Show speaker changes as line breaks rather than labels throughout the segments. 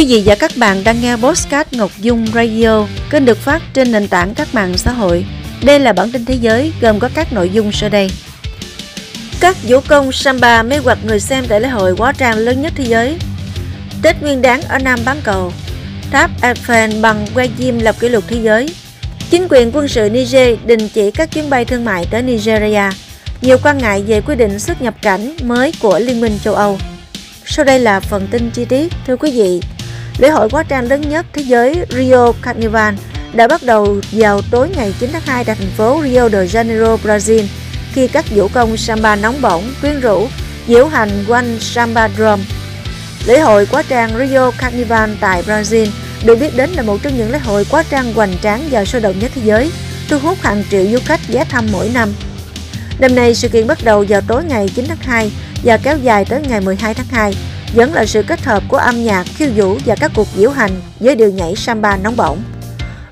Quý vị và các bạn đang nghe Postcard Ngọc Dung Radio, kênh được phát trên nền tảng các mạng xã hội. Đây là bản tin thế giới gồm có các nội dung sau đây. Các vũ công Samba mê hoặc người xem tại lễ hội quá trang lớn nhất thế giới. Tết Nguyên đáng ở Nam bán cầu. Tháp Eiffel bằng que diêm lập kỷ lục thế giới. Chính quyền quân sự Niger đình chỉ các chuyến bay thương mại tới Nigeria. Nhiều quan ngại về quy định xuất nhập cảnh mới của Liên minh châu Âu. Sau đây là phần tin chi tiết. Thưa quý vị, lễ hội quá trang lớn nhất thế giới Rio Carnival đã bắt đầu vào tối ngày 9 tháng 2 tại thành phố Rio de Janeiro, Brazil, khi các vũ công samba nóng bỏng, quyến rũ, diễu hành quanh Samba Drum. Lễ hội quá trang Rio Carnival tại Brazil được biết đến là một trong những lễ hội quá trang hoành tráng và sôi động nhất thế giới, thu hút hàng triệu du khách ghé thăm mỗi năm. Năm nay, sự kiện bắt đầu vào tối ngày 9 tháng 2 và kéo dài tới ngày 12 tháng 2, vẫn là sự kết hợp của âm nhạc, khiêu vũ và các cuộc diễu hành với điệu nhảy samba nóng bỏng.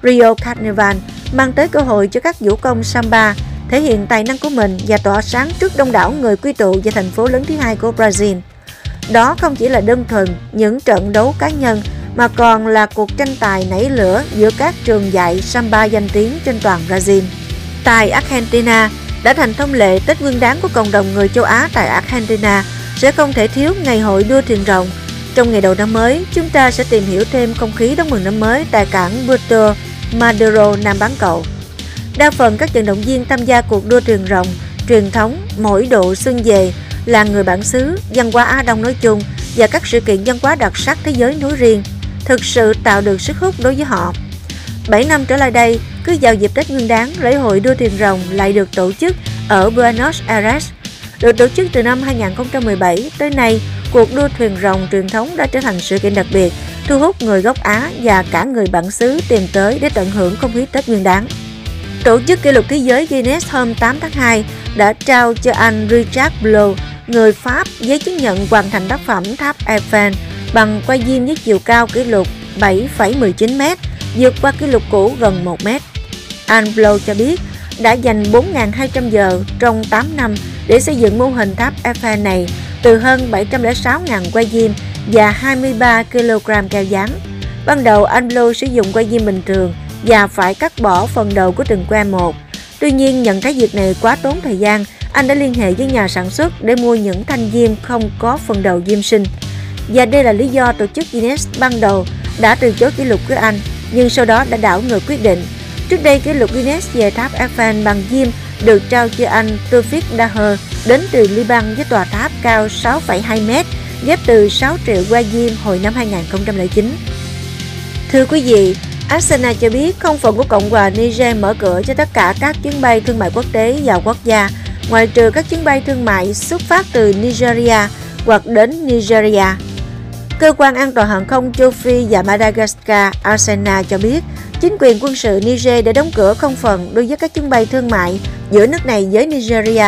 Rio Carnival mang tới cơ hội cho các vũ công samba thể hiện tài năng của mình và tỏa sáng trước đông đảo người quy tụ về thành phố lớn thứ hai của Brazil. Đó không chỉ là đơn thuần những trận đấu cá nhân mà còn là cuộc tranh tài nảy lửa giữa các trường dạy samba danh tiếng trên toàn Brazil. Tại Argentina, đã thành thông lệ Tết Nguyên đáng của cộng đồng người châu Á tại Argentina sẽ không thể thiếu ngày hội đua thuyền rồng. Trong ngày đầu năm mới, chúng ta sẽ tìm hiểu thêm không khí đón mừng năm mới tại cảng Puerto Madero, Nam bán cầu. Đa phần các vận động viên tham gia cuộc đua thuyền rồng truyền thống mỗi độ xuân về là người bản xứ, văn hóa Á Đông nói chung và các sự kiện văn hóa đặc sắc thế giới nói riêng, thực sự tạo được sức hút đối với họ. 7 năm trở lại đây, cứ vào dịp Tết Nguyên đán, lễ hội đua thuyền rồng lại được tổ chức ở Buenos Aires. Được tổ chức từ năm 2017 tới nay, cuộc đua thuyền rồng truyền thống đã trở thành sự kiện đặc biệt, thu hút người gốc Á và cả người bản xứ tìm tới để tận hưởng không khí Tết Nguyên đán. Tổ chức kỷ lục thế giới Guinness hôm 8 tháng 2 đã trao cho anh Richard Blow, người Pháp, giấy chứng nhận hoàn thành tác phẩm tháp Eiffel bằng quay diêm với chiều cao kỷ lục 7,19 m, vượt qua kỷ lục cũ gần 1 m. Anh Blow cho biết đã dành 4.200 giờ trong 8 năm để xây dựng mô hình tháp Eiffel này từ hơn 706.000 quay diêm và 23 kg keo dán. Ban đầu anh Blue sử dụng quay diêm bình thường và phải cắt bỏ phần đầu của từng que một. Tuy nhiên nhận thấy việc này quá tốn thời gian, anh đã liên hệ với nhà sản xuất để mua những thanh diêm không có phần đầu diêm sinh. Và đây là lý do tổ chức Guinness ban đầu đã từ chối kỷ lục của anh, nhưng sau đó đã đảo ngược quyết định. Trước đây kỷ lục Guinness về tháp Eiffel bằng diêm được trao cho anh Tufik Daher đến từ Liban với tòa tháp cao 6,2 m, ghép từ 6 triệu que diêm hồi năm 2009. Thưa quý vị, Arsenal cho biết không phận của Cộng hòa Niger mở cửa cho tất cả các chuyến bay thương mại quốc tế vào quốc gia, ngoại trừ các chuyến bay thương mại xuất phát từ Nigeria hoặc đến Nigeria. Cơ quan an toàn hàng không châu Phi và Madagascar Arsenal cho biết chính quyền quân sự Niger đã đóng cửa không phận đối với các chuyến bay thương mại giữa nước này với Nigeria.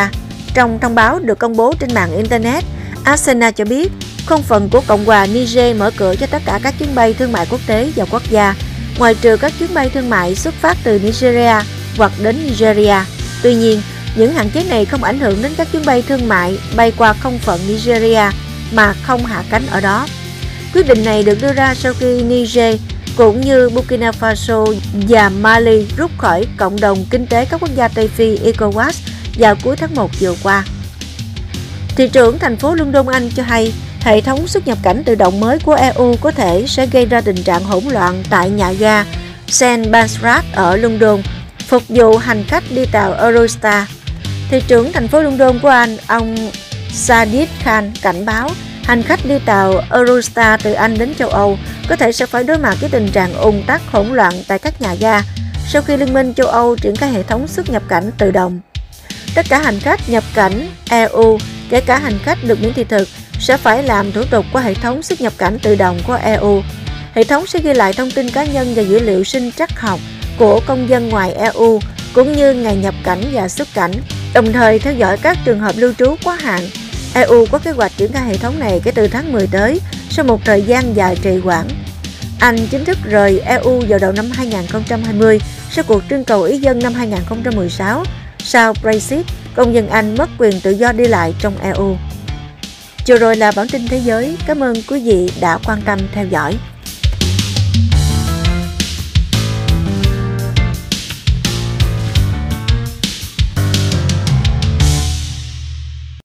Trong thông báo được công bố trên mạng Internet, Asena cho biết không phận của Cộng hòa Niger mở cửa cho tất cả các chuyến bay thương mại quốc tế vào quốc gia, ngoại trừ các chuyến bay thương mại xuất phát từ Nigeria hoặc đến Nigeria. Tuy nhiên, những hạn chế này không ảnh hưởng đến các chuyến bay thương mại bay qua không phận Nigeria mà không hạ cánh ở đó. Quyết định này được đưa ra sau khi Niger cũng như Burkina Faso và Mali rút khỏi cộng đồng kinh tế các quốc gia Tây Phi ECOWAS vào cuối tháng 1 vừa qua. Thị trưởng thành phố London Anh cho hay hệ thống xuất nhập cảnh tự động mới của EU có thể sẽ gây ra tình trạng hỗn loạn tại nhà ga St. Pancras ở London, phục vụ hành khách đi tàu Eurostar. Thị trưởng thành phố London của Anh, ông Sadiq Khan cảnh báo hành khách đi tàu Eurostar từ Anh đến châu Âu có thể sẽ phải đối mặt với tình trạng ùn tắc hỗn loạn tại các nhà ga sau khi Liên minh châu Âu triển khai hệ thống xuất nhập cảnh tự động. Tất cả hành khách nhập cảnh EU, kể cả hành khách được miễn thị thực, sẽ phải làm thủ tục qua hệ thống xuất nhập cảnh tự động của EU. Hệ thống sẽ ghi lại thông tin cá nhân và dữ liệu sinh trắc học của công dân ngoài EU cũng như ngày nhập cảnh và xuất cảnh, đồng thời theo dõi các trường hợp lưu trú quá hạn. EU có kế hoạch triển khai hệ thống này kể từ tháng 10 tới sau một thời gian dài trì hoãn. Anh chính thức rời EU vào đầu năm 2020 sau cuộc trưng cầu ý dân năm 2016. Sau Brexit, công dân Anh mất quyền tự do đi lại trong EU. Chiều rồi là bản tin thế giới. Cảm ơn quý vị đã quan tâm theo dõi.